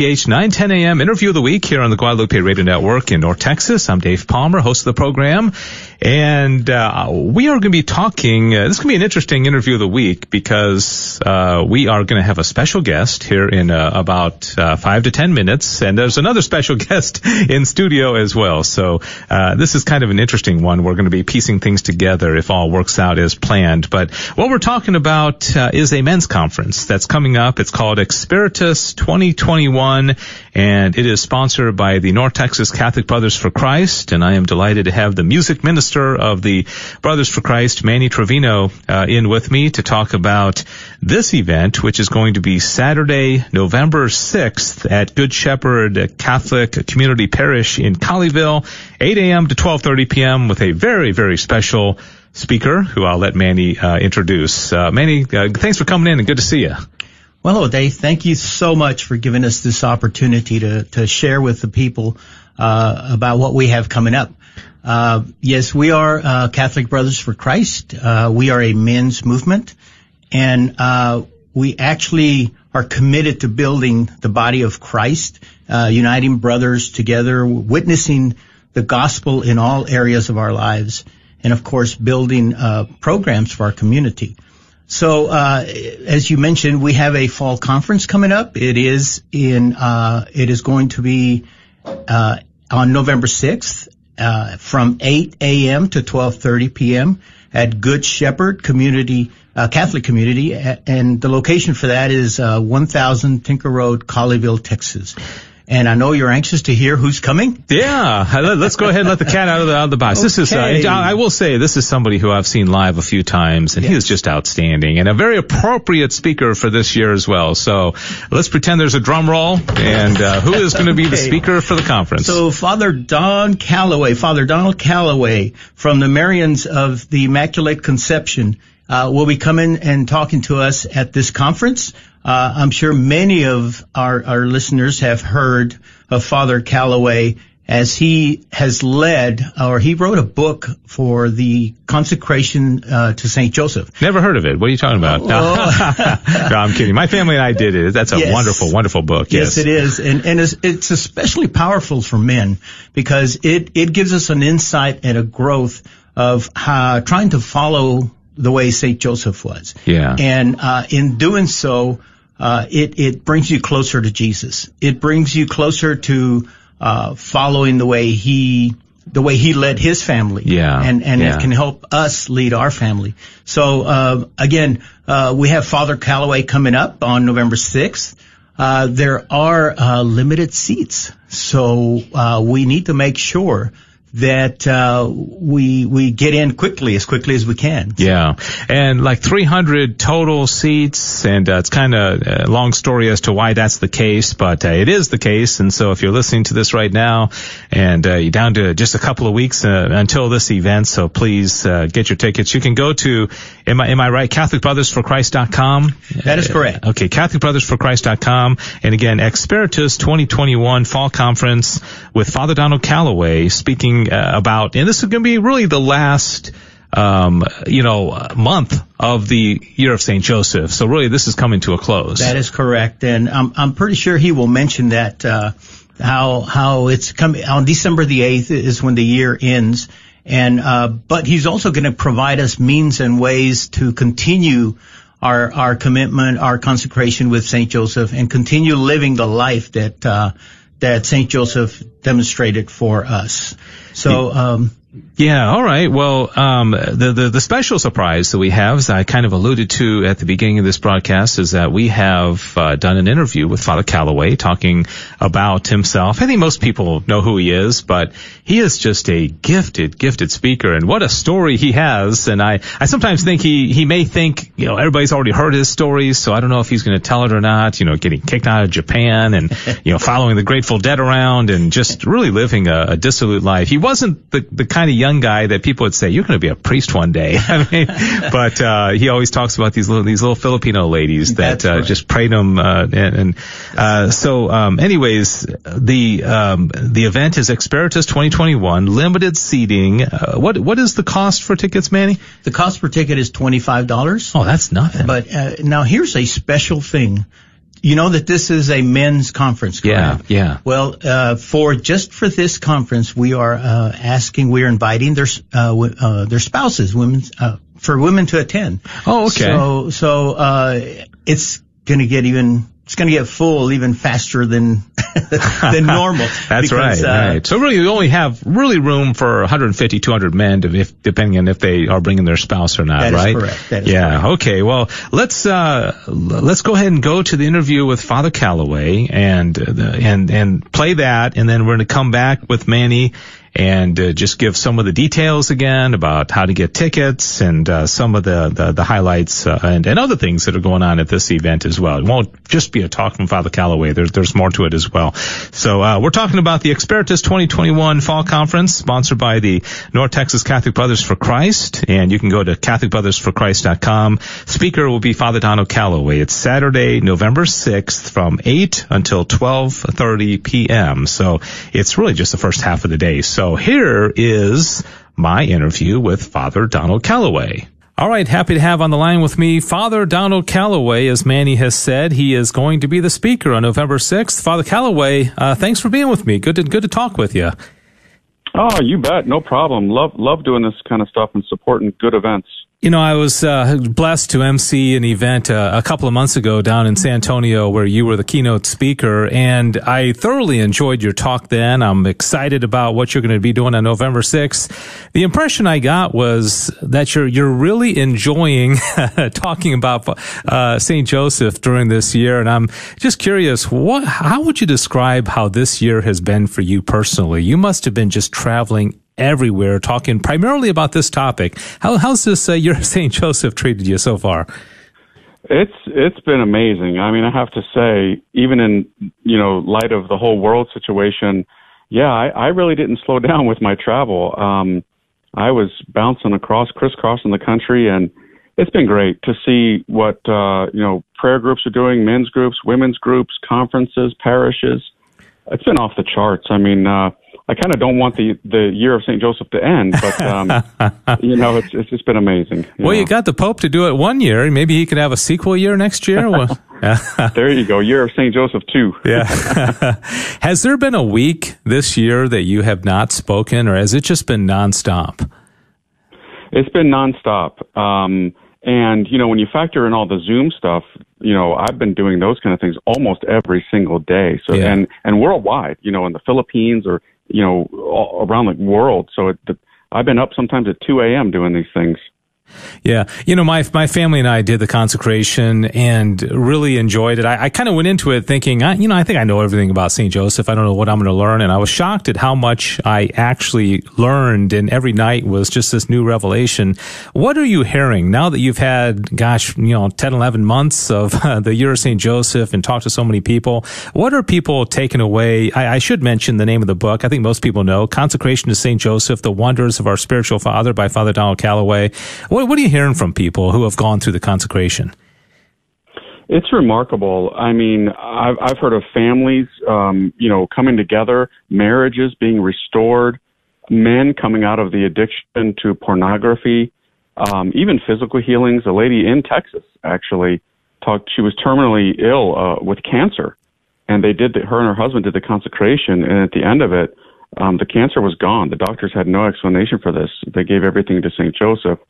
KPH 910 AM interview of the week here on the Guadalupe Radio Network in North Texas. I'm Dave Palmer, host of the program. And uh, we are going to be talking, uh, this is going to be an interesting interview of the week because uh, we are going to have a special guest here in uh, about uh, five to ten minutes. And there's another special guest in studio as well. So uh, this is kind of an interesting one. We're going to be piecing things together if all works out as planned. But what we're talking about is a men's conference that's coming up. It's called Experitus 2021 and it is sponsored by the North Texas Catholic Brothers for Christ, and I am delighted to have the music minister of the Brothers for Christ, Manny Trevino, uh, in with me to talk about this event, which is going to be Saturday, November 6th at Good Shepherd Catholic Community Parish in Colleyville, 8 a.m. to 12.30 p.m. with a very, very special speaker who I'll let Manny uh, introduce. Uh, Manny, uh, thanks for coming in and good to see you. Well, hello, Dave. Thank you so much for giving us this opportunity to, to share with the people uh, about what we have coming up. Uh, yes, we are uh, Catholic Brothers for Christ. Uh, we are a men's movement, and uh, we actually are committed to building the body of Christ, uh, uniting brothers together, witnessing the gospel in all areas of our lives, and of course, building programs for our community. So, uh, as you mentioned, we have a fall conference coming up. It is in, uh, it is going to be, uh, on November 6th, uh, from 8 a.m. to 12.30 p.m. at Good Shepherd Community, uh, Catholic Community. And the location for that is, uh, 1000 Tinker Road, Colleyville, Texas and I know you're anxious to hear who's coming. Yeah, let's go ahead and let the cat out of the, out of the box. Okay. This is, uh, I will say, this is somebody who I've seen live a few times, and yes. he is just outstanding and a very appropriate speaker for this year as well. So let's pretend there's a drum roll, and uh, who is going to be okay. the speaker for the conference? So Father Don Calloway, Father Donald Calloway from the Marians of the Immaculate Conception. Uh, will be coming and talking to us at this conference. Uh, I'm sure many of our, our listeners have heard of Father Calloway as he has led, or he wrote a book for the consecration uh, to Saint Joseph. Never heard of it. What are you talking about? Oh. no, I'm kidding. My family and I did it. That's a yes. wonderful, wonderful book. Yes, yes it is, and and it's, it's, especially powerful for men because it it gives us an insight and a growth of how, trying to follow the way Saint Joseph was. Yeah, and uh, in doing so uh, it it brings you closer to Jesus. It brings you closer to uh, following the way he the way he led his family. Yeah, and and yeah. it can help us lead our family. So uh, again, uh, we have Father Calloway coming up on November sixth. Uh, there are uh, limited seats, so we need to make sure that uh, we we get in quickly as quickly as we can. Yeah, and like 300 total seats, and uh, it's kind of a long story as to why that's the case, but uh, it is the case. And so if you're listening to this right now, and uh, you're down to just a couple of weeks uh, until this event, so please uh, get your tickets. You can go to am I am I right? CatholicBrothersForChrist.com. That is correct. okay, CatholicBrothersForChrist.com, and again, Experitus 2021 Fall Conference with Father Donald Calloway speaking uh, about, and this is going to be really the last, um, you know, month of the year of St. Joseph. So really this is coming to a close. That is correct. And I'm, I'm pretty sure he will mention that, uh, how, how it's coming on December the 8th is when the year ends. And, uh, but he's also going to provide us means and ways to continue our, our commitment, our consecration with St. Joseph and continue living the life that, uh, that St. Joseph demonstrated for us. So, um, yeah, all right. Well, um, the, the, the special surprise that we have, as I kind of alluded to at the beginning of this broadcast, is that we have uh, done an interview with Father Calloway talking about himself. I think most people know who he is, but he is just a gifted, gifted speaker, and what a story he has. And I, I sometimes think he he may think, you know, everybody's already heard his stories, so I don't know if he's going to tell it or not. You know, getting kicked out of Japan and you know following the Grateful Dead around and just really living a, a dissolute life. He wasn't the the kind of young guy that people would say you're going to be a priest one day. I mean, but uh, he always talks about these little these little Filipino ladies that uh, right. just prayed him. Uh, and, and uh, so, um, anyways, the um, the event is Experitus 2021, limited seating. Uh, what what is the cost for tickets, Manny? The cost per ticket is twenty five dollars. Oh, that's nothing. But uh, now here's a special thing you know that this is a men's conference, correct? Yeah, yeah. Well, uh, for just for this conference, we are uh, asking, we are inviting their uh, w- uh, their spouses, women, uh, for women to attend. Oh, okay. So, so uh, it's going to get even it's going to get full even faster than than normal. That's because, right, uh, right. So really, you only have really room for 150, 200 men, to, if, depending on if they are bringing their spouse or not, that right? correct. That is yeah. Correct. Okay. Well, let's uh, let's go ahead and go to the interview with Father Calloway and uh, and and play that, and then we're going to come back with Manny and uh, just give some of the details again about how to get tickets and uh, some of the the, the highlights uh, and, and other things that are going on at this event as well. It won't just be a talk from Father Calloway. There's there's more to it as well. So uh, we're talking about the Expertus 2021 Fall Conference, sponsored by the North Texas Catholic Brothers for Christ, and you can go to CatholicBrothersForChrist.com. Speaker will be Father Donald Calloway. It's Saturday, November 6th, from 8 until 12:30 p.m. So it's really just the first half of the day. So so here is my interview with Father Donald Calloway. All right, happy to have on the line with me Father Donald Calloway. As Manny has said, he is going to be the speaker on November 6th. Father Calloway, uh, thanks for being with me. Good to, good to talk with you. Oh, you bet. No problem. Love, love doing this kind of stuff and supporting good events. You know, I was uh, blessed to MC an event uh, a couple of months ago down in San Antonio where you were the keynote speaker, and I thoroughly enjoyed your talk then. I'm excited about what you're going to be doing on November 6th. The impression I got was that you're you're really enjoying talking about uh, St. Joseph during this year, and I'm just curious, what how would you describe how this year has been for you personally? You must have been just traveling everywhere talking primarily about this topic. How, how's this uh, year St. Joseph treated you so far? It's it's been amazing. I mean, I have to say, even in you know light of the whole world situation, yeah, I, I really didn't slow down with my travel. Um, I was bouncing across, crisscrossing the country, and it's been great to see what uh, you know prayer groups are doing, men's groups, women's groups, conferences, parishes. It's been off the charts. I mean, uh, I kind of don't want the the year of St. Joseph to end, but um, you know, it's it's just been amazing. You well, know? you got the Pope to do it one year. Maybe he could have a sequel year next year. there you go, year of St. Joseph too. yeah. has there been a week this year that you have not spoken, or has it just been nonstop? It's been nonstop. Um, and you know, when you factor in all the Zoom stuff, you know, I've been doing those kind of things almost every single day. So yeah. and and worldwide, you know, in the Philippines or you know, all around the world. So it, I've been up sometimes at 2 a.m. doing these things. Yeah. You know, my, my family and I did the consecration and really enjoyed it. I, I kind of went into it thinking, I, you know, I think I know everything about St. Joseph. I don't know what I'm going to learn. And I was shocked at how much I actually learned. And every night was just this new revelation. What are you hearing now that you've had, gosh, you know, 10, 11 months of uh, the year of St. Joseph and talked to so many people? What are people taking away? I, I should mention the name of the book. I think most people know Consecration to St. Joseph, The Wonders of Our Spiritual Father by Father Donald Calloway. What what, what are you hearing from people who have gone through the consecration? It's remarkable. I mean, I've, I've heard of families, um, you know, coming together, marriages being restored, men coming out of the addiction to pornography, um, even physical healings. A lady in Texas actually talked. She was terminally ill uh, with cancer, and they did. The, her and her husband did the consecration, and at the end of it, um, the cancer was gone. The doctors had no explanation for this. They gave everything to Saint Joseph.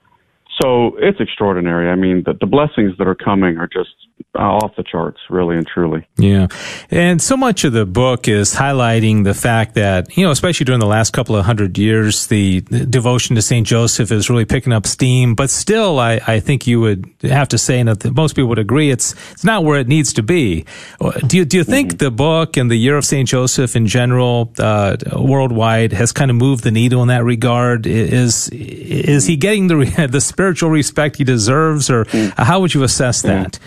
So it's extraordinary. I mean, the, the blessings that are coming are just uh, off the charts, really and truly. Yeah. And so much of the book is highlighting the fact that, you know, especially during the last couple of hundred years, the, devotion to St. Joseph is really picking up steam. But still, I, I think you would have to say, and that most people would agree, it's, it's not where it needs to be. Do you, do you think mm-hmm. the book and the year of St. Joseph in general, uh, worldwide has kind of moved the needle in that regard? Is, is he getting the, the spiritual respect he deserves or mm. how would you assess that?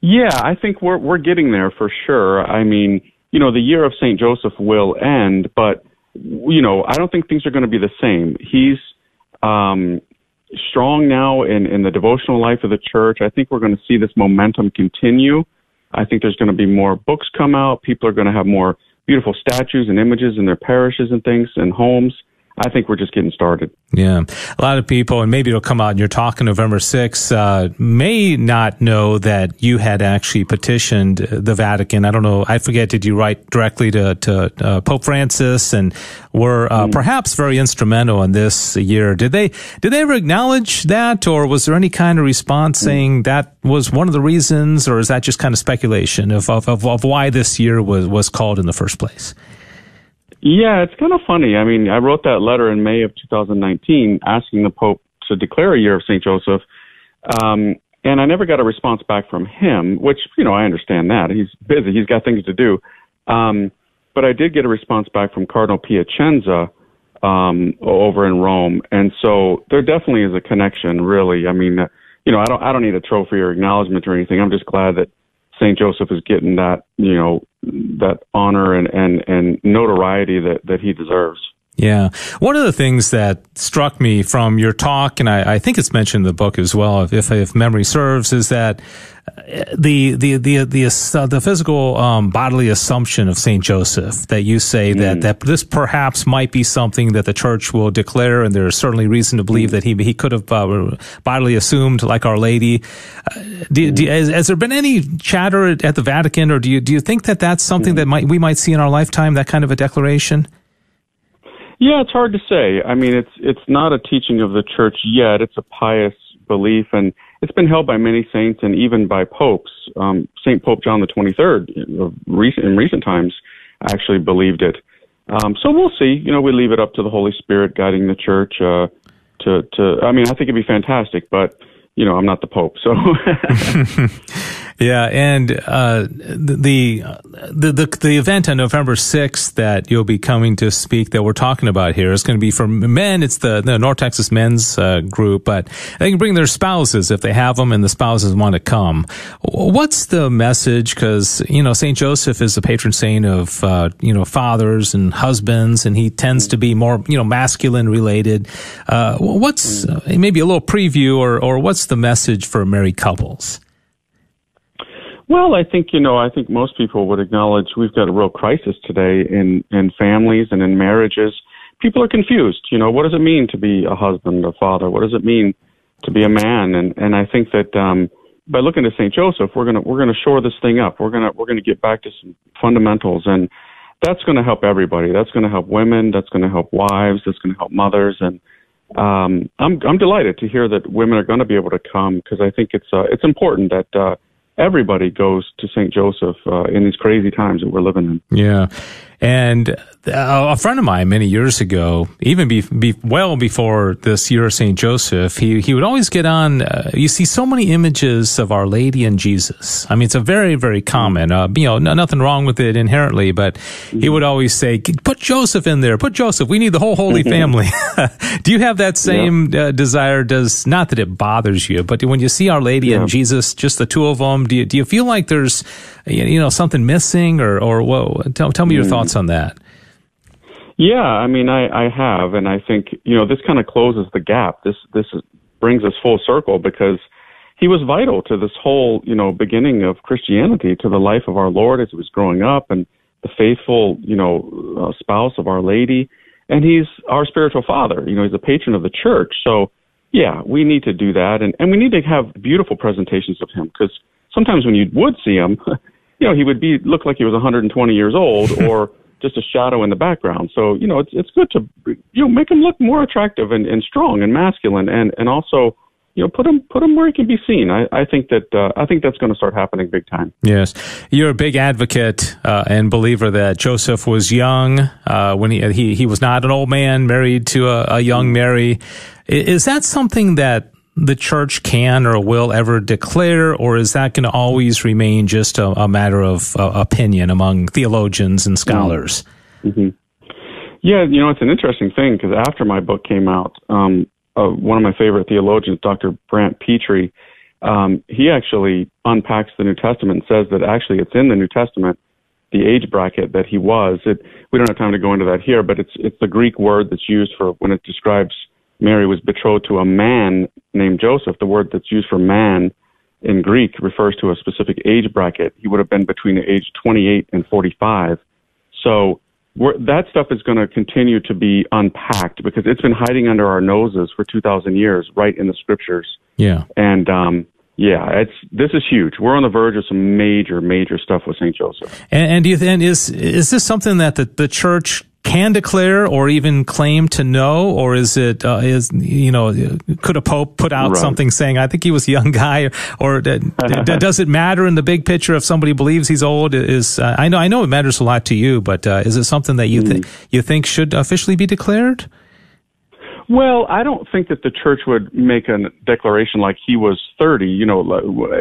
Yeah, I think we're we're getting there for sure. I mean, you know, the year of St. Joseph will end, but you know, I don't think things are going to be the same. He's um, strong now in in the devotional life of the church. I think we're going to see this momentum continue. I think there's going to be more books come out. People are going to have more beautiful statues and images in their parishes and things and homes. I think we're just getting started. Yeah. A lot of people, and maybe it'll come out and you're talking November 6th, uh, may not know that you had actually petitioned the Vatican. I don't know. I forget, did you write directly to, to uh, Pope Francis and were uh, mm. perhaps very instrumental in this year? Did they, did they ever acknowledge that or was there any kind of response mm. saying that was one of the reasons or is that just kind of speculation of, of, of, of why this year was, was called in the first place? Yeah, it's kind of funny. I mean, I wrote that letter in May of 2019 asking the Pope to declare a year of St. Joseph. Um, and I never got a response back from him, which, you know, I understand that. He's busy, he's got things to do. Um, but I did get a response back from Cardinal Piacenza um, over in Rome. And so there definitely is a connection, really. I mean, uh, you know, I don't, I don't need a trophy or acknowledgement or anything. I'm just glad that St. Joseph is getting that, you know, that honor and, and, and notoriety that, that he deserves. Yeah. One of the things that struck me from your talk, and I, I think it's mentioned in the book as well, if, if memory serves, is that the the the the uh, the physical um, bodily assumption of Saint Joseph that you say mm. that that this perhaps might be something that the church will declare, and there's certainly reason to believe mm. that he he could have uh, bodily assumed like Our Lady. Uh, do, do, has, has, there been any chatter at, at, the Vatican, or do you do you think that that's something mm. that might we might see in our lifetime? That kind of a declaration. Yeah, it's hard to say. I mean, it's it's not a teaching of the church yet. It's a pious belief, and it's been held by many saints and even by popes. Um, Saint Pope John the Twenty Third, recent in recent times, actually believed it. Um, so we'll see. You know, we leave it up to the Holy Spirit guiding the church. Uh, to to, I mean, I think it'd be fantastic, but you know, I'm not the Pope, so. yeah, and uh, the, the the the event on November 6th that you'll be coming to speak that we're talking about here is going to be for men. It's the, the North Texas men's uh, group, but they can bring their spouses if they have them, and the spouses want to come. What's the message? Because you know, Saint Joseph is the patron saint of uh, you know fathers and husbands, and he tends to be more you know masculine related. Uh, what's maybe a little preview, or or what's the message for married couples? Well, I think you know, I think most people would acknowledge we've got a real crisis today in in families and in marriages. People are confused. You know, what does it mean to be a husband, a father? What does it mean to be a man? And and I think that um, by looking to Saint Joseph, we're gonna we're gonna shore this thing up. We're gonna we're gonna get back to some fundamentals, and that's going to help everybody. That's going to help women. That's going to help wives. That's going to help mothers, and um, I'm I'm delighted to hear that women are going to be able to come because I think it's uh, it's important that uh, everybody goes to St. Joseph uh, in these crazy times that we're living in. Yeah, and uh, a friend of mine many years ago, even be, be well before this year of St. Joseph, he, he would always get on, uh, you see so many images of Our Lady and Jesus. I mean, it's a very, very common, uh, you know, nothing wrong with it inherently, but he would always say, put Joseph in there, put Joseph. We need the whole Holy Family. Do you have that same yeah. uh, desire? Does, not that it bothers you, but when you see Our Lady yeah. and Jesus, just the two of them, do you, do you feel like there's, you know, something missing or, or what? Tell, tell me your mm. thoughts on that. Yeah, I mean, I, I have, and I think you know this kind of closes the gap. This this brings us full circle because he was vital to this whole you know beginning of Christianity, to the life of our Lord as he was growing up, and the faithful you know uh, spouse of Our Lady, and he's our spiritual father. You know, he's a patron of the church. So yeah, we need to do that, and and we need to have beautiful presentations of him because sometimes when you would see him. you know, he would be look like he was 120 years old or just a shadow in the background. So, you know, it's it's good to you know make him look more attractive and, and strong and masculine and and also you know, put him put him where he can be seen. I, I think that uh, I think that's going to start happening big time. Yes, you're a big advocate uh, and believer that Joseph was young uh, when he he he was not an old man married to a, a young Mary. Is that something that the church can or will ever declare, or is that going to always remain just a, a matter of uh, opinion among theologians and scholars? Mm-hmm. Yeah, you know, it's an interesting thing because after my book came out, um, uh, one of my favorite theologians, Dr. Brant Pitre, um, he actually unpacks the New Testament and says that actually it's in the New Testament, the age bracket that he was. It, we don't have time to go into that here, but it's it's the Greek word that's used for when it describes Mary was betrothed to a man named Joseph. The word that's used for man in Greek refers to a specific age bracket. He would have been between the age 28 and 45. So that stuff is going to continue to be unpacked because it's been hiding under our noses for 2,000 years, right in the scriptures. Yeah. And um, yeah, it's this is huge. We're on the verge of some major, major stuff with Saint Joseph. And, and do you and is is this something that the, the church can declare or even claim to know, or is it uh, is you know could a pope put out right. something saying I think he was a young guy, or, d- does it matter in the big picture if somebody believes he's old? Is uh, I know I know it matters a lot to you, but uh, is it something that you mm. think you think should officially be declared? Well, I don't think that the church would make a declaration like he was 30. You know,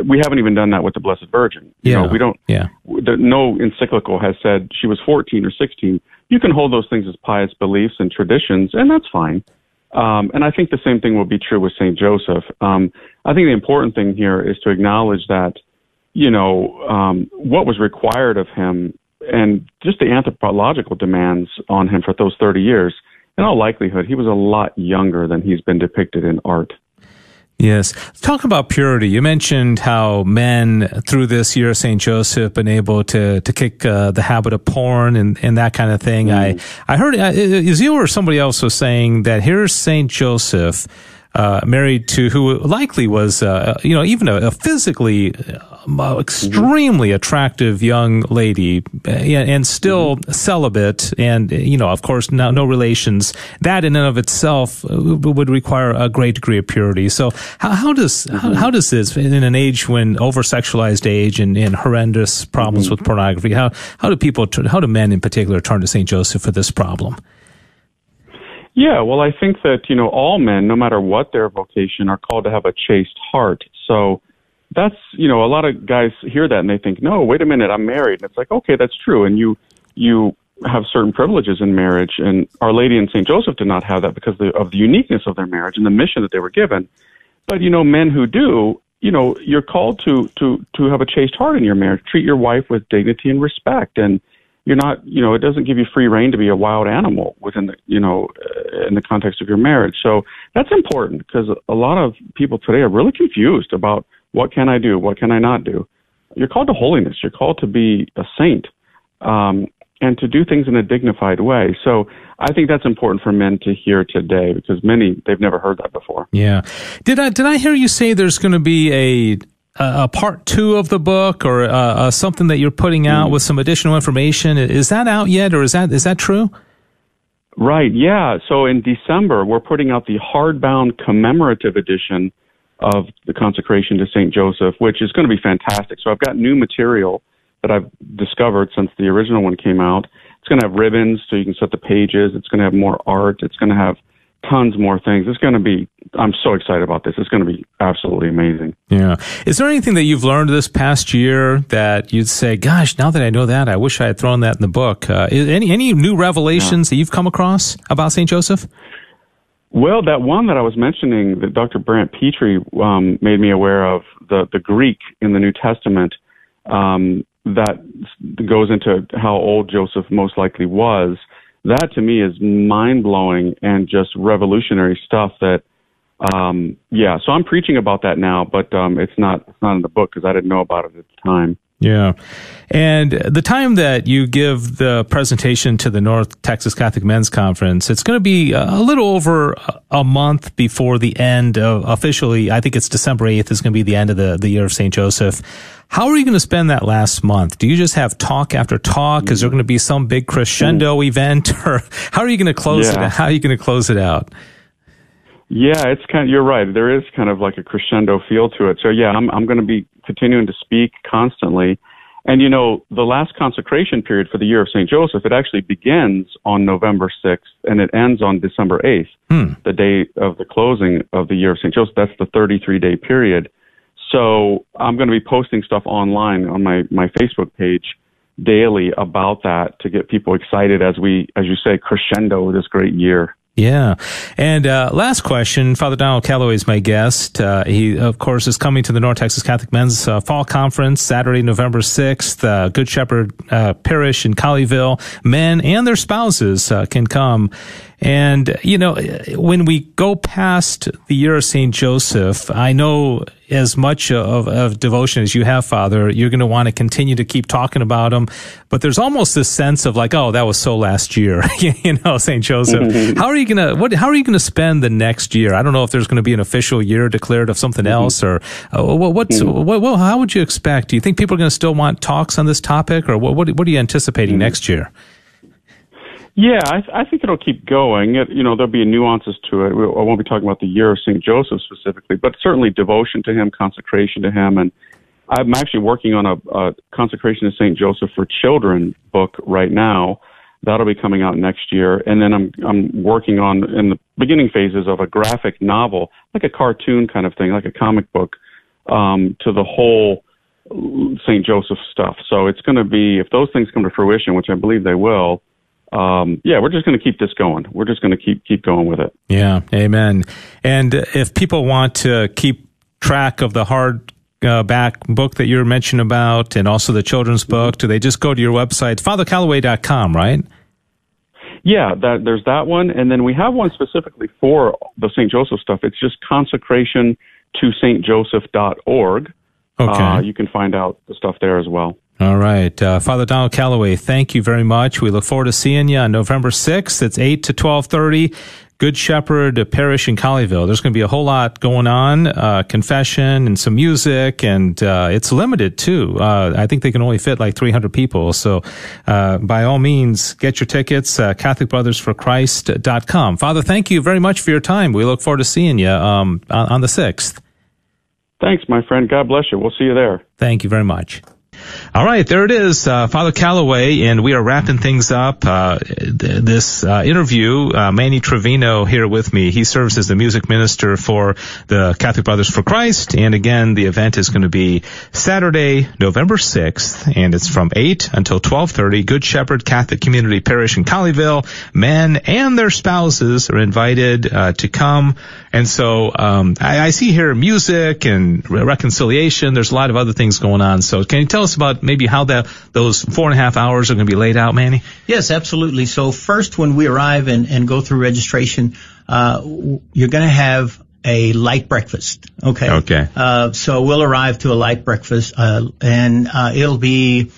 we haven't even done that with the Blessed Virgin. You yeah. know, we don't, yeah. No encyclical has said she was 14 or 16. You can hold those things as pious beliefs and traditions, and that's fine. Um, and I think the same thing will be true with St. Joseph. Um, I think the important thing here is to acknowledge that, you know, um, what was required of him and just the anthropological demands on him for those 30 years – in all likelihood, he was a lot younger than he's been depicted in art. Yes. Talk about purity. You mentioned how men through this year of St. Joseph been able to, to kick uh, the habit of porn and, and that kind of thing. Mm. I, I heard, uh, is you or somebody else was saying that here's St. Joseph, uh, married to who likely was, uh, you know, even a, a physically uh, extremely mm-hmm. attractive young lady uh, and still mm-hmm. celibate and you know of course no, no relations that in and of itself uh, would require a great degree of purity so how, how does mm-hmm. how, how, does this in an age when over sexualized age and, and horrendous problems mm-hmm. with pornography how how do people how do men in particular turn to St. Joseph for this problem yeah, well, I think that, you know, all men, no matter what their vocation, are called to have a chaste heart. So, that's you know a lot of guys hear that and they think no wait a minute i'm married. And it's like okay that's true. And you you have certain privileges in marriage. And our lady and saint joseph did not have that because of the uniqueness of their marriage and the mission that they were given. But you know men who do you know you're called to to to have a chaste heart in your marriage. Treat your wife with dignity and respect. And you're not you know it doesn't give you free reign to be a wild animal within the you know uh, in the context of your marriage so that's important because a lot of people today are really confused about what can I do? What can I not do? You're called to holiness. You're called to be a saint um, and to do things in a dignified way. So I think that's important for men to hear today because many they've never heard that before. Yeah. Did I did I hear you say there's going to be a a part two of the book or uh, uh, something that you're putting out mm. with some additional information? Is that out yet, or is that is that true? Right. Yeah. So in December, we're putting out the hardbound commemorative edition of the consecration to St. Joseph, which is going to be fantastic. So I've got new material that I've discovered since the original one came out. It's going to have ribbons so you can set the pages. It's going to have more art. It's going to have tons more things. It's going to be, I'm so excited about this. It's going to be absolutely amazing. Yeah. Is there anything that you've learned this past year that you'd say, gosh, now that I know that, I wish I had thrown that in the book? Uh, any, any new revelations yeah. that you've come across about St. Joseph? Well, that one that I was mentioning that Dr. Brant Pitre um, made me aware of, the, the Greek in the New Testament, um, that goes into how old Joseph most likely was. That to me is mind blowing and just revolutionary stuff that, um, yeah, so I'm preaching about that now, but um, it's not it's not in the book because I didn't know about it at the time. Yeah. And the time that you give the presentation to the North Texas Catholic Men's Conference, it's going to be uh, a little over a month before the end of officially, I think it's December 8th is going to be the end of the, the year of St. Joseph. How are you going to spend that last month? Do you just have talk after talk? Is there going to be some big crescendo event or how are you going to close yeah. it? How are you going to close it out? Yeah, it's kind of, you're right. There is kind of like a crescendo feel to it. So yeah, I'm, I'm going to be continuing to speak constantly. And you know, the last consecration period for the year of St. Joseph, it actually begins on November 6th and it ends on December 8th, hmm. the day of the closing of the year of St. Joseph. That's the 33 day period. So I'm going to be posting stuff online on my, my Facebook page daily about that to get people excited as we, as you say, crescendo this great year. Yeah. And uh, last question, Father Donald Calloway is my guest. Uh, he, of course, is coming to the North Texas Catholic Men's uh, Fall Conference Saturday, November 6th. Uh, Good Shepherd uh, Parish in Colleyville. Men and their spouses uh, can come And, you know, when we go past the year of St. Joseph, I know as much of, of devotion as you have, Father, you're going to want to continue to keep talking about him. But there's almost this sense of like, oh, that was so last year, you know, St. Joseph. Mm-hmm. How are you going to, what, how are you going to spend the next year? I don't know if there's going to be an official year declared of something mm-hmm. else or uh, what's, mm-hmm. what, what, how would you expect? Do you think people are going to still want talks on this topic or what, what, what are you anticipating mm-hmm. next year? Yeah, I, I think it'll keep going. It, you know, there'll be nuances to it. I won't be talking about the year of St. Joseph specifically, but certainly devotion to him, consecration to him. And I'm actually working on a, a consecration to St. Joseph for children book right now. That'll be coming out next year. And then I'm, I'm working on in the beginning phases of a graphic novel, like a cartoon kind of thing, like a comic book, um, to the whole St. Joseph stuff. So it's going to be, if those things come to fruition, which I believe they will, um, yeah, we're just going to keep this going. We're just going to keep keep going with it. Yeah, amen. And if people want to keep track of the hard uh, back book that you were mentioning about, and also the children's book, do they just go to your website, fathercalloway.com, right? Yeah, that, there's that one, and then we have one specifically for the St. Joseph stuff. It's just consecration to stjoseph.org. Okay. Uh, you can find out the stuff there as well. All right. Uh, Father Donald Calloway, thank you very much. We look forward to seeing you on November 6th. It's 8 to 1230. Good Shepherd Parish in Colleyville. There's going to be a whole lot going on, uh, confession and some music, and uh, it's limited too. Uh, I think they can only fit like 300 people. So, uh, by all means, get your tickets, uh, CatholicBrothersForChrist.com. Father, thank you very much for your time. We look forward to seeing you um, on, on the 6th. Thanks, my friend. God bless you. We'll see you there. Thank you very much. All right, there it is, uh, Father Calloway, and we are wrapping things up. Uh, th- this uh, interview, uh, Manny Trevino here with me. He serves as the music minister for the Catholic Brothers for Christ, and again, the event is going to be Saturday, November 6th, and it's from 8 until 12:30. Good Shepherd Catholic Community Parish in Colleyville. Men and their spouses are invited uh, to come, and so um, I, I see here music and reconciliation. There's a lot of other things going on. So, can you tell us about maybe how that those four and a half hours are going to be laid out, Manny? Yes, absolutely. So first, when we arrive and, and go through registration, uh, you're going to have a light breakfast. Okay. Okay. Uh, so we'll arrive to a light breakfast, uh, and uh, it'll be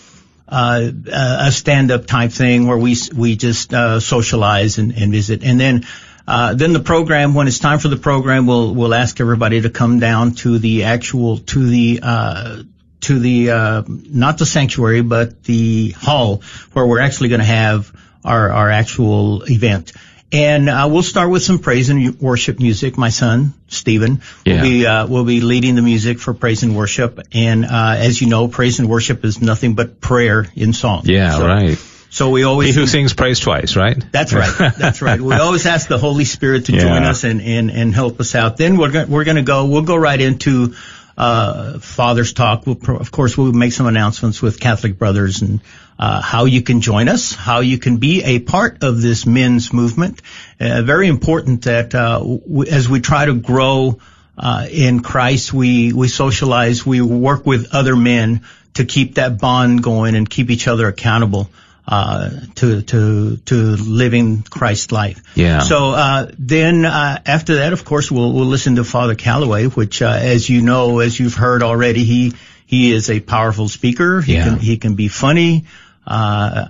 uh, a stand-up type thing where we we just uh, socialize and, and visit, and then. Uh, then the program, when it's time for the program, we'll we'll ask everybody to come down to the actual to the uh, to the uh, not the sanctuary but the hall where we're actually going to have our our actual event. And uh, we'll start with some praise and worship music. My son Stephen yeah. will be uh, will be leading the music for praise and worship. And uh, as you know, praise and worship is nothing but prayer in song. Yeah, so, right. So we always he who sings praise twice, right? That's right. That's right. We always ask the Holy Spirit to yeah. join us and, and and help us out. Then we're go- we're going to go. We'll go right into uh, Father's Talk. We'll, of course, we'll make some announcements with Catholic Brothers and uh, how you can join us, how you can be a part of this men's movement. Uh, very important that uh, w- as we try to grow uh, in Christ, we we socialize, we work with other men to keep that bond going and keep each other accountable uh, to to to living Christ life. Yeah. So uh, then uh, after that, of course, we'll we'll listen to Father Calloway, which, uh, as you know, as you've heard already, he he is a powerful speaker. He yeah. can he can be funny. Uh,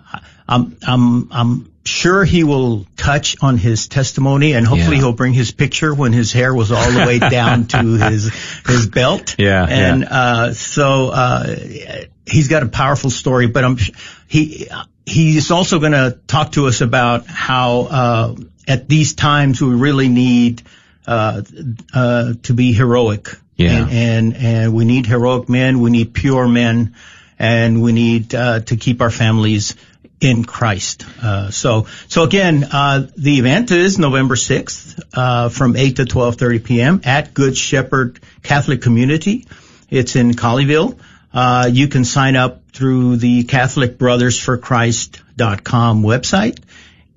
I'm I'm I'm sure he will touch on his testimony and hopefully yeah. he'll bring his picture when his hair was all the way down to his his belt. Yeah. And yeah. uh so uh he's got a powerful story, but I'm he he's also going to talk to us about how uh, at these times we really need uh, uh, to be heroic. Yeah. And, and, and we need heroic men. We need pure men, and we need uh, to keep our families in Christ. Uh, so so again, uh, the event is November sixth from eight to twelve thirty p.m. at Good Shepherd Catholic Community. It's in Colleyville. Uh, you can sign up through the CatholicBrothersForChrist.com website.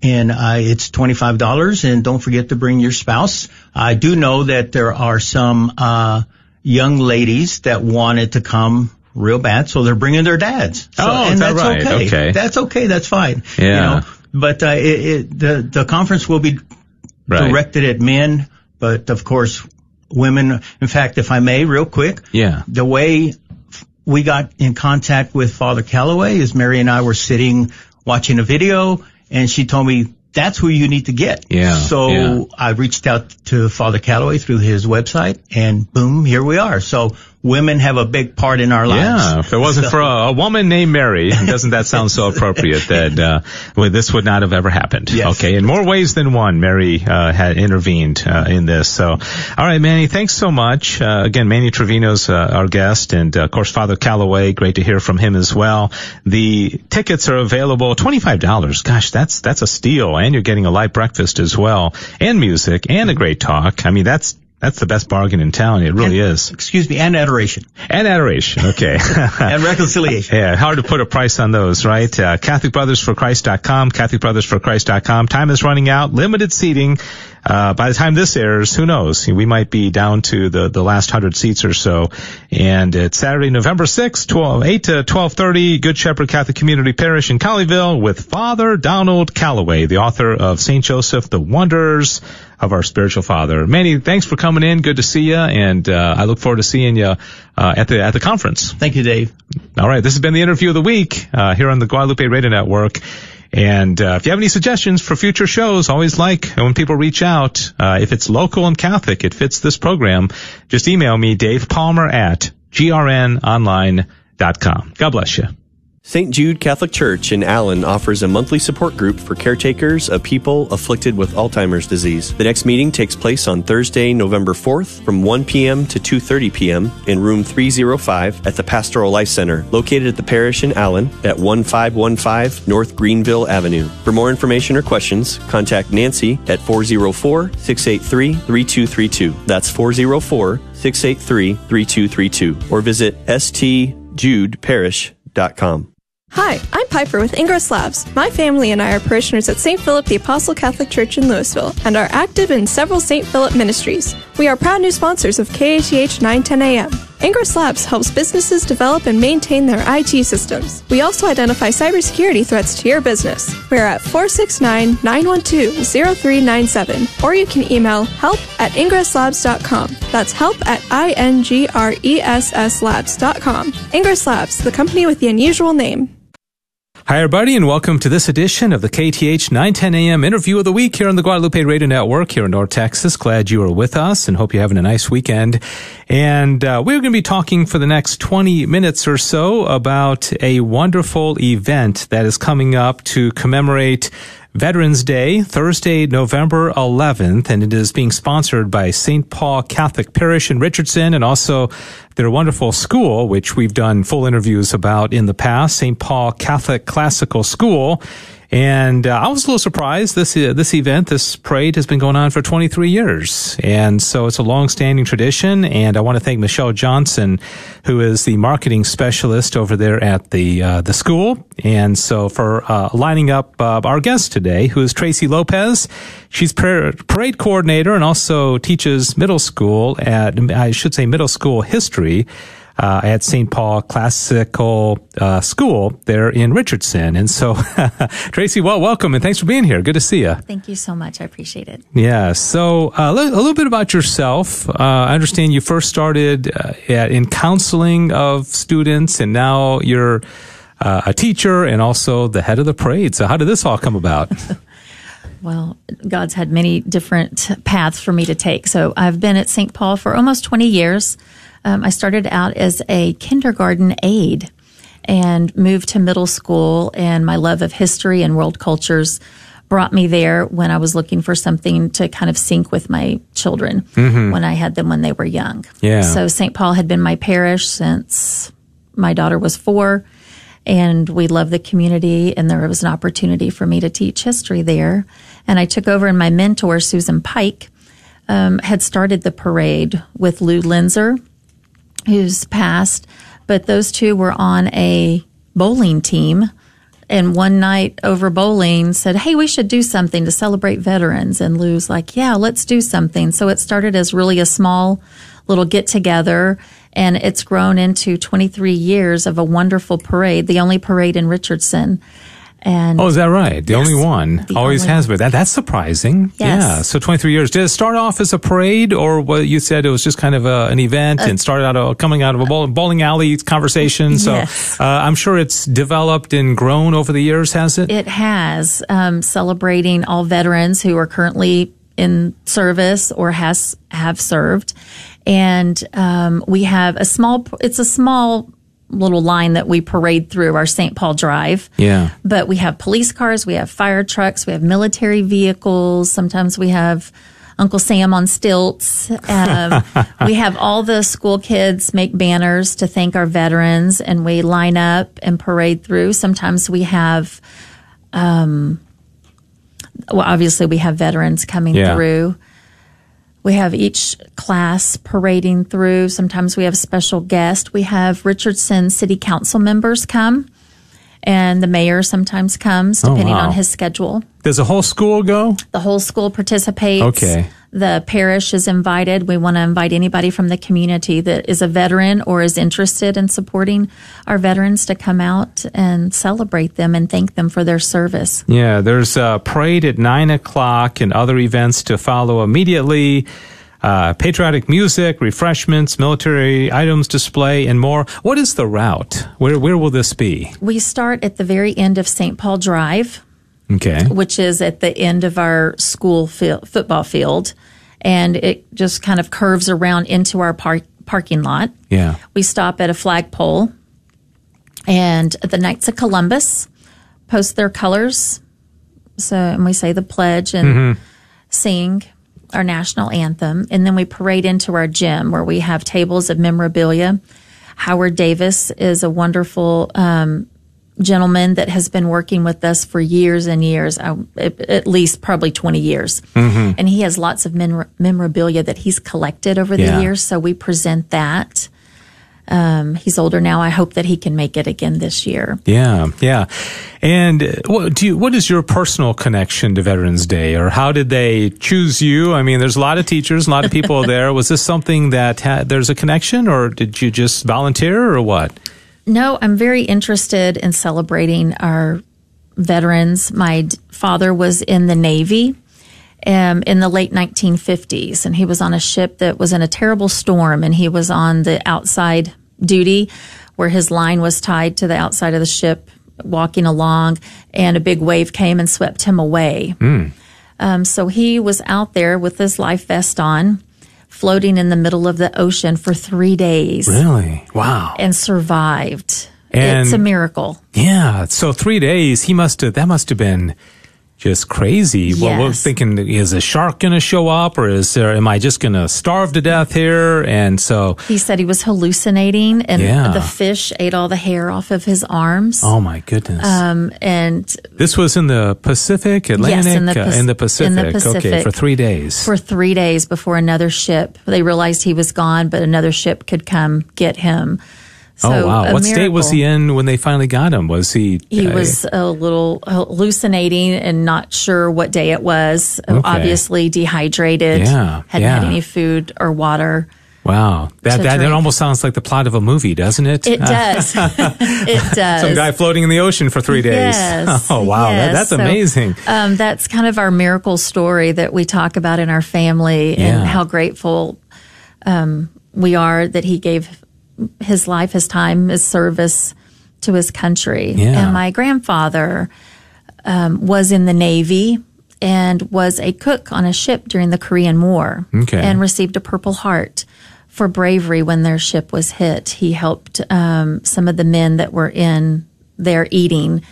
And uh, it's $25 and don't forget to bring your spouse. I do know that there are some uh, young ladies that wanted to come real bad, so they're bringing their dads. So, oh, and that's right? okay. okay. That's okay. That's fine. Yeah. You know, but uh, it, it, the the conference will be Right. directed at men, but of course, women. In fact, if I may, real quick, Yeah. the way we got in contact with Father Calloway as Mary and I were sitting watching a video, and she told me that's who you need to get. Yeah, So yeah. I reached out to Father Calloway through his website, and boom, here we are. So women have a big part in our lives. Yeah, if it wasn't for a, a woman named Mary, doesn't that sound so appropriate that uh, well, this would not have ever happened? Yes. Okay, in more ways than one, Mary uh, had intervened uh, in this. So, all right, Manny, thanks so much. Uh, again, Manny Trevino's uh, our guest, and uh, of course, Father Calloway. Great to hear from him as well. The tickets are available twenty five dollars. Gosh, that's that's a steal, and you're getting a light breakfast as well, and music, and a great talk. I mean, that's. That's the best bargain in town. It really is. Excuse me, and adoration And adoration. Okay. and reconciliation. Yeah, hard to put a price on those, right? Uh, CatholicBrothersForChrist.com, CatholicBrothersForChrist.com. Time is running out. Limited seating. Uh, by the time this airs, who knows? We might be down to the, the last hundred seats or so. And it's Saturday, November 6th, 12, 8 to 1230, Good Shepherd Catholic Community Parish in Colleyville with Father Donald Calloway, the author of St. Joseph, The Wonders of Our Spiritual Father. Manny, thanks for coming in. Good to see you. And, uh, I look forward to seeing you, uh, at the, at the conference. Thank you, Dave. All right, this has been the interview of the week uh, here on the Guadalupe Radio Network. And uh, if you have any suggestions for future shows, always like when people reach out. Uh, if it's local and Catholic, it fits this program. Just email me, Dave Palmer at grnonline.com. God bless you. St. Jude Catholic Church in Allen offers a monthly support group for caretakers of people afflicted with Alzheimer's disease. The next meeting takes place on Thursday, November 4th from 1 p.m. to 2:30 p.m. in room 305 at the Pastoral Life Center, located at the parish in Allen at 1515 North Greenville Avenue. For more information or questions, contact Nancy at 404-683-3232. That's 404-683-3232 or visit stjudeparish.com. Hi, I'm Piper with Ingress Labs. My family and I are parishioners at St. Philip the Apostle Catholic Church in Lewisville and are active in several St. Philip ministries. We are proud new sponsors of KATH 910 AM. Ingress Labs helps businesses develop and maintain their IT systems. We also identify cybersecurity threats to your business. We're at 469-912-0397 or you can email help at ingresslabs.com. That's help at I-N-G-R-E-S-S labs.com. Ingress Labs, the company with the unusual name. Hi, everybody, and welcome to this edition of the KATH 910 AM interview of the week here on the Guadalupe Radio Network here in North Texas. Glad you are with us and hope you're having a nice weekend. And uh, we're going to be talking for the next 20 minutes or so about a wonderful event that is coming up to commemorate Veterans Day, Thursday, November 11th, and it is being sponsored by St. Paul Catholic Parish in Richardson and also their wonderful school, which we've done full interviews about in the past, St. Paul Catholic Classical School. And uh, I was a little surprised. This uh, this event, this parade, has been going on for 23 years, and so it's a long-standing tradition. And I want to thank Michelle Johnson, who is the marketing specialist over there at the uh, the school, and so for uh, lining up uh, our guest today, who is Tracy Lopez. She's par- parade coordinator and also teaches middle school at I should say middle school history uh, at St. Paul Classical uh, School there in Richardson. And so, Tracy, well, welcome and thanks for being here. Good to see you. Thank you so much. I appreciate it. Yeah. So, uh, a little bit about yourself. Uh, I understand you first started uh, at, in counseling of students, and now you're uh, a teacher and also the head of the parade. So, how did this all come about? Well, God's had many different paths for me to take. So I've been at St. Paul for almost 20 years. Um, I started out as a kindergarten aide and moved to middle school, and my love of history and world cultures brought me there when I was looking for something to kind of sync with my children when I had them when they were young. Yeah. So St. Paul had been my parish since my daughter was four and we love the community and there was an opportunity for me to teach history there and i took over and my mentor susan pike um, had started the parade with lou linzer who's passed but those two were on a bowling team. And one night over bowling said hey we should do something to celebrate veterans. And lou's like yeah let's do something. So it started as really a small little get together and it's grown into 23 years of a wonderful parade, the only parade in Richardson. And Oh, is that right? The Yes. only one. The Always only has been. That that's surprising. Yes. Yeah. So 23 years. Did it start off as a parade, or what you said it was just kind of a, an event and started out a, coming out of a bowl, bowling alley conversation? So Yes. uh, I'm sure it's developed and grown over the years, has it? It has um, celebrating all veterans who are currently in service or has have served, and um, we have a small. It's a small little line that we parade through our St. Paul Drive. Yeah. But we have police cars, we have fire trucks, we have military vehicles. Sometimes we have Uncle Sam on stilts. Um, we have all the school kids make banners to thank our veterans, and we line up and parade through. Sometimes we have, um, well, obviously we have veterans coming Yeah. through. We have each class parading through. Sometimes we have special guests. We have Richardson City Council members come, and the mayor sometimes comes, Oh, depending wow. on his schedule. Does the whole school go? The whole school participates. Okay. The parish is invited. We want to invite anybody from the community that is a veteran or is interested in supporting our veterans to come out and celebrate them and thank them for their service. Yeah. There's a parade at nine o'clock and other events to follow immediately. Uh, patriotic music, refreshments, military items display, and more. What is the route? Where where will this be? We start at the very end of St. Paul Drive. Okay. which is at the end of our school field, football field, and it just kind of curves around into our park, parking lot. Yeah. We stop at a flagpole, and the Knights of Columbus post their colors. So, and we say the pledge and sing our national anthem, and then we parade into our gym where we have tables of memorabilia. Howard Davis is a wonderful um, gentleman that has been working with us for years and years, uh, at, least probably 20 years. And he has lots of memorabilia that he's collected over the Yeah. years. So we present that. Um, he's older now. I hope that he can make it again this year. Yeah, yeah. And uh, what do you? What is your personal connection to Veterans Day, or how did they choose you? I mean, there's a lot of teachers, a lot of people there. Was this something that had, there's a connection, or did you just volunteer, or what? No, I'm very interested in celebrating our veterans. My d- father was in the Navy um, in the late 1950s, and he was on a ship that was in a terrible storm, and he was on the outside duty where his line was tied to the outside of the ship, walking along, and a big wave came and swept him away. Um, so he was out there with his life vest on, floating in the middle of the ocean for three days Really? Wow. and survived. And- it's a miracle. Yeah. So three days. He must have. That must have been just crazy. Well, we're thinking, is a shark going to show up, or is there? Am I just going to starve to death here? And so, He said he was hallucinating, and Yeah. the fish ate all the hair off of his arms. oh my goodness. Um, and this was in the Pacific, Atlantic, in the uh, in the in Pacific. Okay, Pacific. for three days. for three days before another ship, they realized he was gone, but another ship could come get him. So oh wow! What state was he in when they finally got him? Was he? He uh, was a little hallucinating and not sure what day it was. Obviously dehydrated. Yeah, hadn't had any food or water. Wow, that that, that almost sounds like the plot of a movie, doesn't it? It does. it does. Some guy floating in the ocean for three days. Yes, Oh wow, that, that's So, amazing. Um, that's kind of our miracle story that we talk about in our family Yeah. and how grateful um, we are that he gave his life, his time, his service to his country. Yeah. And my grandfather um, was in the Navy and was a cook on a ship during the Korean War Okay. and received a Purple Heart for bravery when their ship was hit. He helped um, some of the men that were in there eating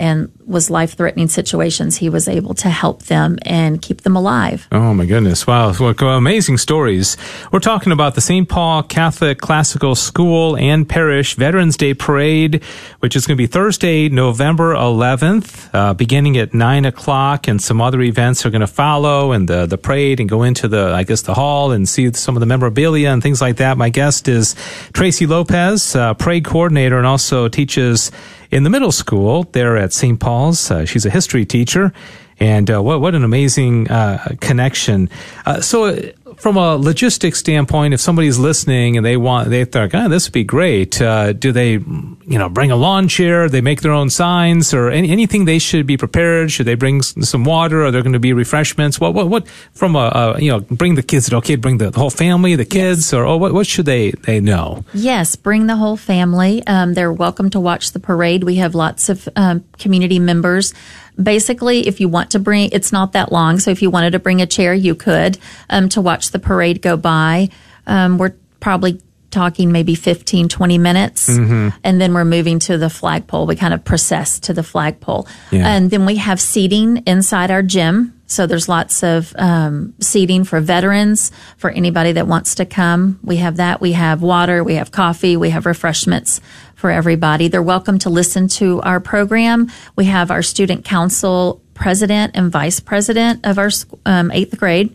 and was life threatening situations. He was able to help them and keep them alive. Oh my goodness! Wow, what amazing stories. We're talking about the St. Paul Catholic Classical School and Parish Veterans Day Parade, which is going to be Thursday, November 11th, uh, beginning at nine o'clock, and some other events are going to follow, and the the parade, and go into the I guess the hall and see some of the memorabilia and things like that. My guest is Tracy Lopez, uh, parade coordinator, and also teaches in the middle school there at St. Paul's. Uh, she's a history teacher. And uh, what what an amazing uh, connection! Uh, so, from a logistics standpoint, if somebody's listening and they want, they think, oh, this would be great. Uh, do they, you know, bring a lawn chair? They make their own signs or any, anything they should be prepared? Should they bring some water? Are there going to be refreshments? What, what, what, from a, a you know, bring the kids, okay, bring the whole family, the kids, yes. or oh, what, what should they, they know? Yes, bring the whole family. Um, they're welcome to watch the parade. We have lots of um, community members basically, if you want to bring, it's not that long. So if you wanted to bring a chair, you could um, to watch the parade go by. Um, we're probably talking maybe 15, 20 minutes. Mm-hmm. And then we're moving to the flagpole. We kind of process to the flagpole. Yeah. And then we have seating inside our gym. So there's lots of um, seating for veterans, for anybody that wants to come. We have that. We have water, we have coffee, we have refreshments for everybody. They're welcome to listen to our program. We have our student council president and vice president of our um, eighth grade,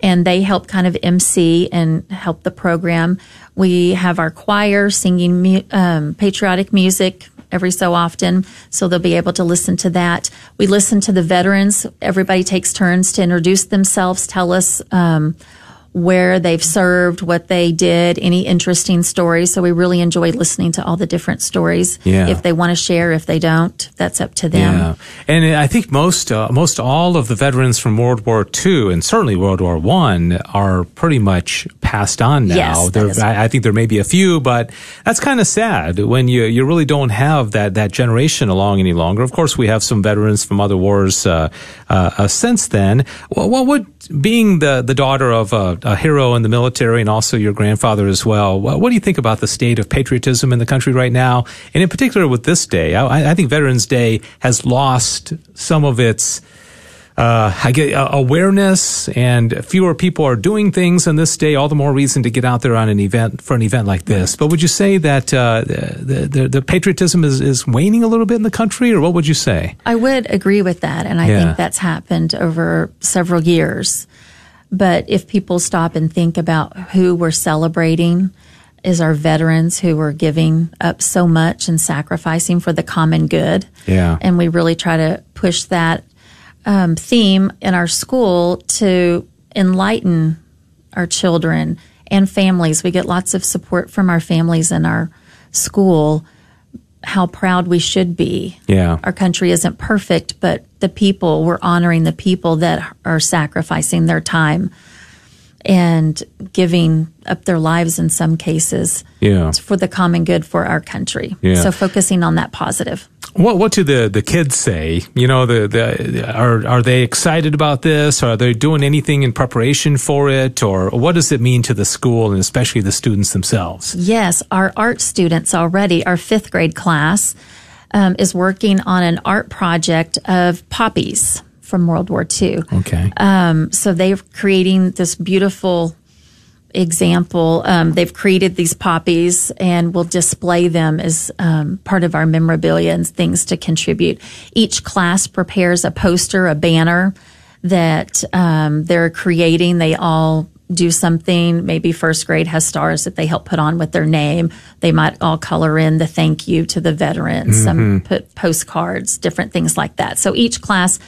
and they help kind of MC and help the program. We have our choir singing um, patriotic music every so often, so they'll be able to listen to that. We listen to the veterans. Everybody takes turns to introduce themselves, tell us um, where they've served, what they did, any interesting stories. So we really enjoy listening to all the different stories. Yeah. If they want to share, if they don't, that's up to them. Yeah. And I think most, uh, most all of the veterans from World War II and certainly World War One are pretty much passed on now. Yes, there, I, I think there may be a few, but that's kind of sad when you, you really don't have that, that generation along any longer. Of course, we have some veterans from other wars, uh, uh, uh since then. Well, what would, being the, the daughter of a, a, hero in the military and also your grandfather as well, what, do you think about the state of patriotism in the country right now? And in particular with this day, I, I think Veterans Day has lost some of its uh, I get uh, awareness and fewer people are doing things on this day. All the more reason to get out there on an event for an event like this. But would you say that uh, the, the, the patriotism is, is waning a little bit in the country, or what would you say? I would agree with that, and I yeah. think that's happened over several years. But if people stop and think about who we're celebrating, is our veterans who are giving up so much and sacrificing for the common good. Yeah. And we really try to push that um, theme in our school to enlighten our children and families. We get lots of support from our families in our school. How proud we should be. Yeah. Our country isn't perfect, but the people, we're honoring the people that are sacrificing their time and giving up their lives in some cases yeah. for the common good for our country. Yeah. So focusing on that positive. What what do the, the kids say? You know, the, the are are they excited about this? Are they doing anything in preparation for it, or what does it mean to the school and especially the students themselves? Yes, our art students already, our fifth grade class, um, is working on an art project of poppies from World War II. Okay. Um, so they're creating this beautiful example. Um, they've created these poppies and will display them as um, part of our memorabilia and things to contribute. Each class prepares a poster, a banner that um, they're creating. They all do something. Maybe first grade has stars that they help put on with their name. They might all color in the thank you to the veterans, mm-hmm. some put postcards, different things like that. So each class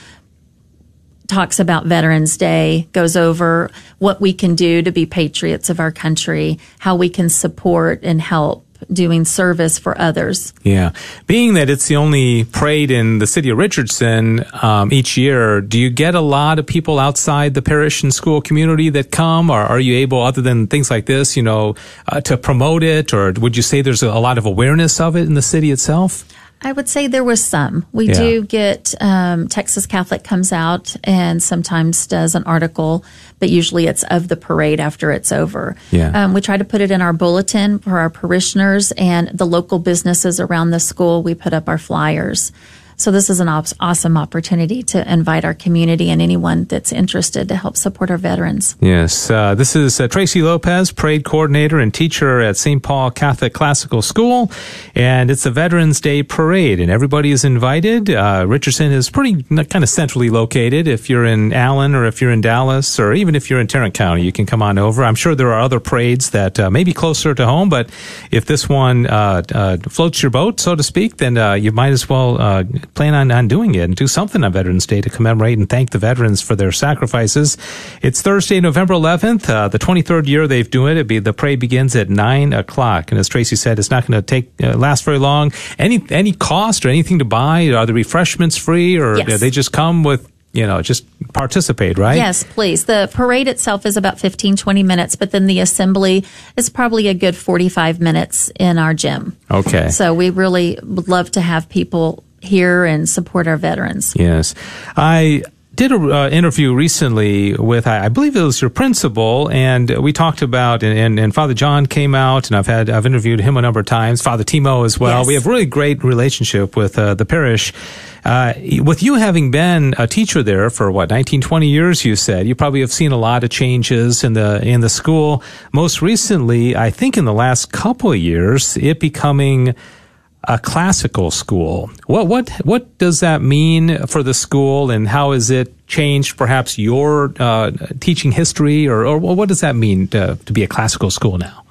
talks about Veterans Day, goes over what we can do to be patriots of our country, how we can support and help doing service for others. Yeah. Being that it's the only parade in the city of Richardson um, each year, do you get a lot of people outside the parish and school community that come, or are you able, other than things like this, you know, uh, to promote it, or would you say there's a lot of awareness of it in the city itself? I would say there was some. We yeah. do get um, Texas Catholic comes out and sometimes does an article, but usually it's of the parade after it's over. Yeah. Um, we try to put it in our bulletin for our parishioners and the local businesses around the school. We put up our flyers. So this is an awesome opportunity to invite our community and anyone that's interested to help support our veterans. Yes, uh, this is uh, Tracy Lopez, parade coordinator and teacher at St. Paul Catholic Classical School, and it's a Veterans Day parade, and everybody is invited. Uh, Richardson is pretty kind of centrally located. If you're in Allen or if you're in Dallas or even if you're in Tarrant County, you can come on over. I'm sure there are other parades that uh, may be closer to home, but if this one uh, uh, floats your boat, so to speak, then you might as well plan on, on doing it and do something on Veterans Day to commemorate and thank the veterans for their sacrifices. It's Thursday, November 11th, uh, the 23rd year they've doing it. It'd be, the parade begins at nine o'clock, and as Tracy said, it's not going to take uh, last very long. Any any cost or anything to buy? Are the refreshments free, or Yes. do they just come with you know just participate? Right? Yes, please. The parade itself is about 15, 20 minutes, but then the assembly is probably a good 45 minutes in our gym. Okay. So we really would love to have people here and support our veterans. Yes. I did an uh, interview recently with, I, I believe it was your principal, and we talked about, and, and, and Father John came out, and I've had, I've interviewed him a number of times, Father Timo as well. Yes. We have a really great relationship with uh, the parish. Uh, with you having been a teacher there for what 19 20 years you said you probably have seen a lot of changes in the in the school most recently i think in the last couple of years it becoming a classical school. What what what does that mean for the school, and how has it changed perhaps your uh, teaching history, or, or what does that mean to, to be a classical school now?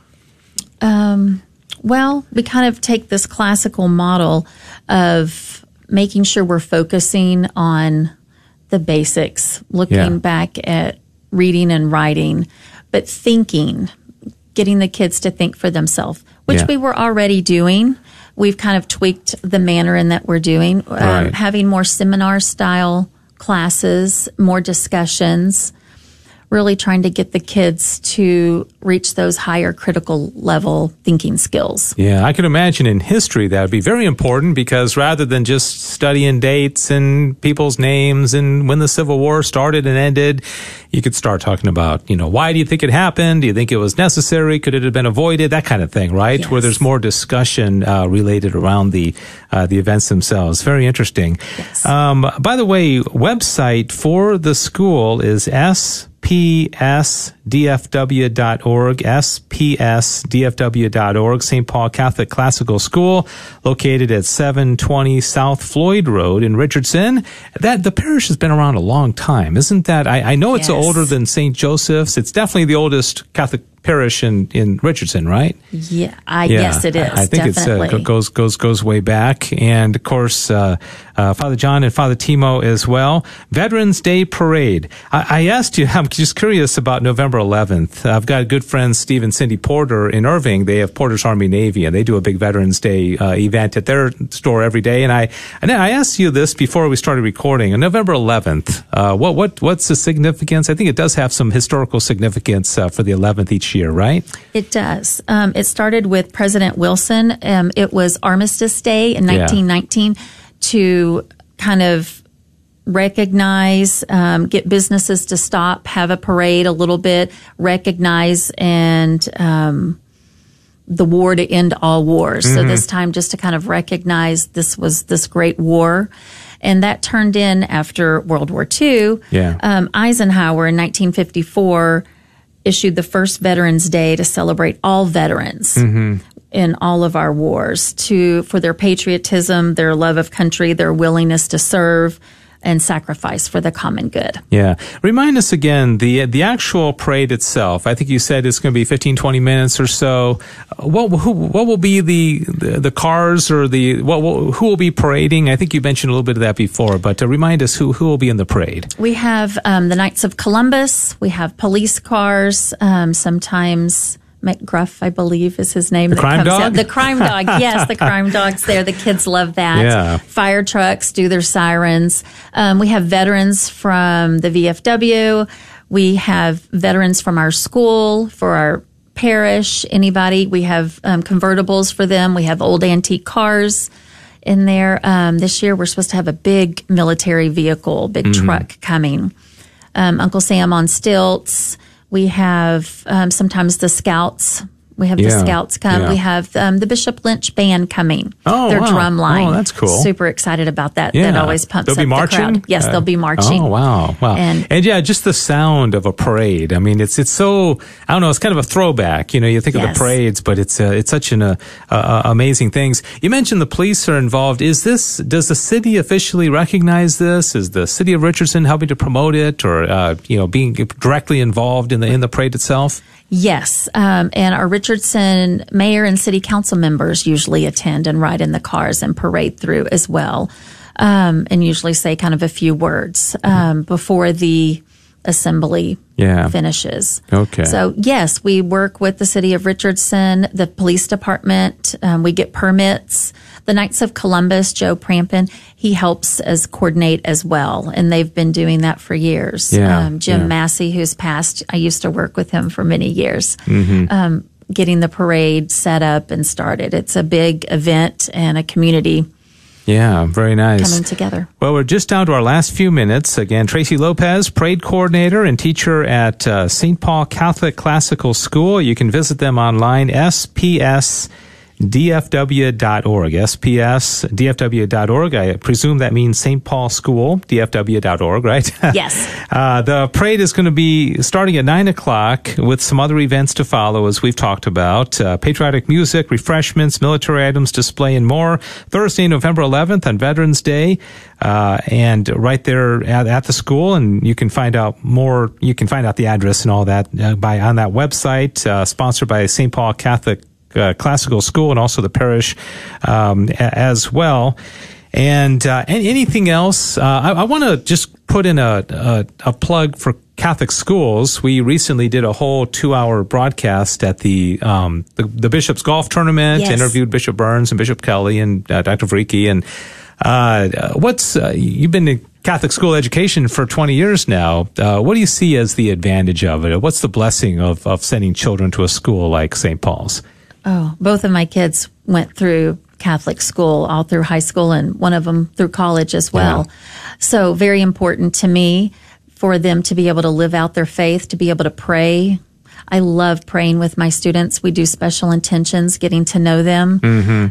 Well, we kind of take this classical model of making sure we're focusing on the basics, looking Yeah. back at reading and writing, but thinking, getting the kids to think for themselves, which Yeah. we were already doing. We've kind of tweaked the manner in that we're doing, um, Right. having more seminar style classes, more discussions, really trying to get the kids to reach those higher critical level thinking skills. Yeah, I can imagine in history that would be very important because rather than just studying dates and people's names and when the Civil War started and ended, you could start talking about, you know, why do you think it happened? Do you think it was necessary? Could it have been avoided? That kind of thing, right? Yes. Where there's more discussion uh, related around the uh, the events themselves. Very interesting. Yes. Um, by the way, website for the school is S spsdfw.org, spsdfw.org, St. Paul Catholic Classical School, located at 720 South Floyd Road in Richardson. That the parish has been around a long time, isn't that? I, I know it's Yes. older than St. Joseph's. It's definitely the oldest Catholic parish in, in Richardson, right? Yeah, I yes, it is. I I think it uh, goes goes goes way back, and of course, uh, uh, Father John and Father Timo as well. Veterans Day Parade. I, I asked you. I'm just curious about November 11th. I've got good friends Steve and Cindy Porter in Irving. They have Porter's Army Navy, and they do a big Veterans Day uh, event at their store every day. And I and I asked you this before we started recording. On November 11th, uh, what what what's the significance? I think it does have some historical significance uh, for the 11th each year, right? It does. Um, it started with President Wilson. Um, it was Armistice Day in Yeah. 1919 to kind of recognize, um, get businesses to stop, have a parade a little bit, recognize and um, the war to end all wars. So this time, just to kind of recognize this was this great war. And that turned in after World War II. Yeah. Um, Eisenhower in 1954 issued the first Veterans Day to celebrate all veterans in all of our wars to for their patriotism, their love of country, their willingness to serve and sacrifice for the common good. Yeah. Remind us again, the the actual parade itself, I think you said it's going to be 15, 20 minutes or so. Uh, What, who, what will be the, the, the cars or the, what, will who will be parading? I think you mentioned a little bit of that before, but to remind us who, who will be in the parade. We have um, the Knights of Columbus. We have police cars. Um, sometimes McGruff, I believe, is his name. The crime dog? The crime dog. Yes, the crime dog's there. The kids love that. Yeah. Fire trucks do their sirens. Um, we have veterans from the VFW. We have veterans from our school for our parish. Anybody. We have um, convertibles for them. We have old antique cars in there. Um, this year, we're supposed to have a big military vehicle, big Mm-hmm. truck coming. Um, Uncle Sam on stilts. We have um, sometimes the scouts. We have Yeah, the scouts come. yeah. We have um, the Bishop Lynch band coming. Oh, their wow. drum line. Oh, that's cool. Super excited about that. Yeah. That always pumps they'll up be marching? the crowd. Yes, Uh, they'll be marching. Oh, wow. Wow. And, And- yeah, just the sound of a parade. I mean, it's, it's so, I don't know, it's kind of a throwback. You know, you think of the parades, but it's, uh, it's such an, uh, uh, amazing things. You mentioned the police are involved. Is this, does the city officially recognize this? Is the city of Richardson helping to promote it or, uh, you know, being directly involved in the, in the parade itself? Yes, um, and our Richardson mayor and city council members usually attend and ride in the cars and parade through as well. um, and usually say kind of a few words um, before the assembly Yeah. finishes. Okay. So yes, we work with the city of Richardson, the police department. Um, we get permits. The Knights of Columbus, Joe Prampin, he helps as coordinate as well, and they've been doing that for years. Yeah, Um, Jim yeah. Massey, who's passed, I used to work with him for many years. Mm-hmm. Um, getting the parade set up and started. It's a big event and a community Yeah, very nice. coming together. Well, we're just down to our last few minutes. Again, Tracy Lopez, parade coordinator and teacher at uh, St. Paul Catholic Classical School. You can visit them online, SPS. dfw.org, SPS, dfw.org. I presume that means St. Paul School, dfw.org, right? Yes. Uh, the parade is going to be starting at 9 o'clock with some other events to follow, as we've talked about. Uh, patriotic music, refreshments, military items display, and more. Thursday, November 11th on Veterans Day. Uh, and right there at, at the school, and you can find out more. You can find out the address and all that uh, by on that website, uh, sponsored by St. Paul Catholic uh, Classical School and also the parish um, as well. And uh, an- anything else? Uh, I, I want to just put in a, a a plug for Catholic schools. We recently did a whole two-hour broadcast at the um, the, the Bishops Golf Tournament. Yes. Interviewed Bishop Burns and Bishop Kelly and uh, Dr. Vereecke. And uh, what's uh, you've been in Catholic school education for 20 years now. Uh, what do you see as the advantage of it? What's the blessing of of sending children to a school like St. Paul's? Oh, both of my kids went through Catholic school all through high school and one of them through college as well. So very important to me for them to be able to live out their faith, to be able to pray. I love praying with my students. We do special intentions, getting to know them,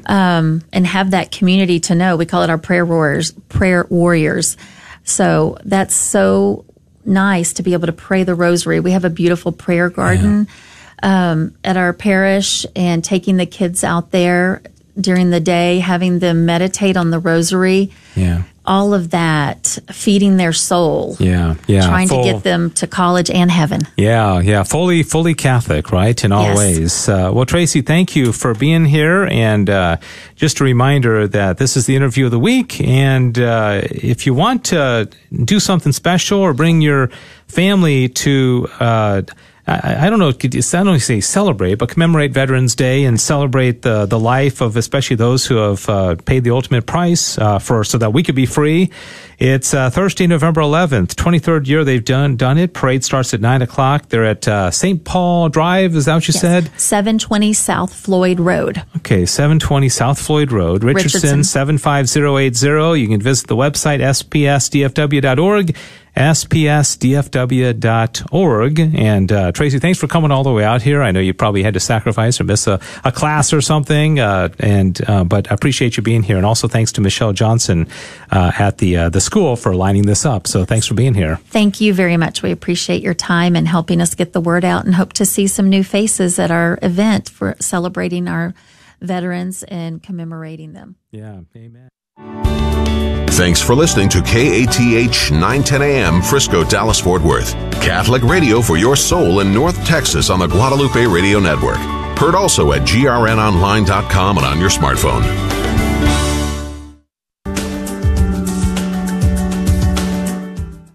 um, and have that community to know. We call it our prayer warriors. Prayer warriors. So that's so nice to be able to pray the rosary. We have a beautiful prayer garden um, at our parish and taking the kids out there during the day, having them meditate on the rosary. Yeah. All of that, feeding their soul. Yeah, yeah. Trying Full- to get them to college and heaven. Yeah, yeah, fully, fully Catholic, right? In all Yes. ways. Uh, well, Tracy, thank you for being here. And uh, just a reminder that this is the interview of the week. And uh, if you want to do something special or bring your family to, uh, I, I don't know, could you- I don't say celebrate, but commemorate Veterans Day and celebrate the the life of especially those who have uh, paid the ultimate price uh, for so that we could be free. It's uh, Thursday, November 11th, 23rd year they've done done it. Parade starts at nine o'clock. They're at uh, St. Paul Drive. Is that what you said? 720 South Floyd Road. Okay, 720 South Floyd Road, Richardson, Richardson. 75080. You can visit the website spsdfw.org, spsdfw.org. And uh, Tracy, thanks for coming all the way out here. I know you probably had to sacrifice or miss a, a class or something, uh, and uh, but I appreciate you being here. And also thanks to Michelle Johnson uh, at the uh, the school for lining this up. So thanks for being here. Thank you very much. We appreciate your time and helping us get the word out and hope to see some new faces at our event for celebrating our veterans and commemorating them. Yeah, amen. Thanks for listening to KATH 910 AM Frisco, Dallas, Fort Worth. Catholic radio for your soul in North Texas on the Guadalupe Radio Network. Heard also at grnonline.com and on your smartphone.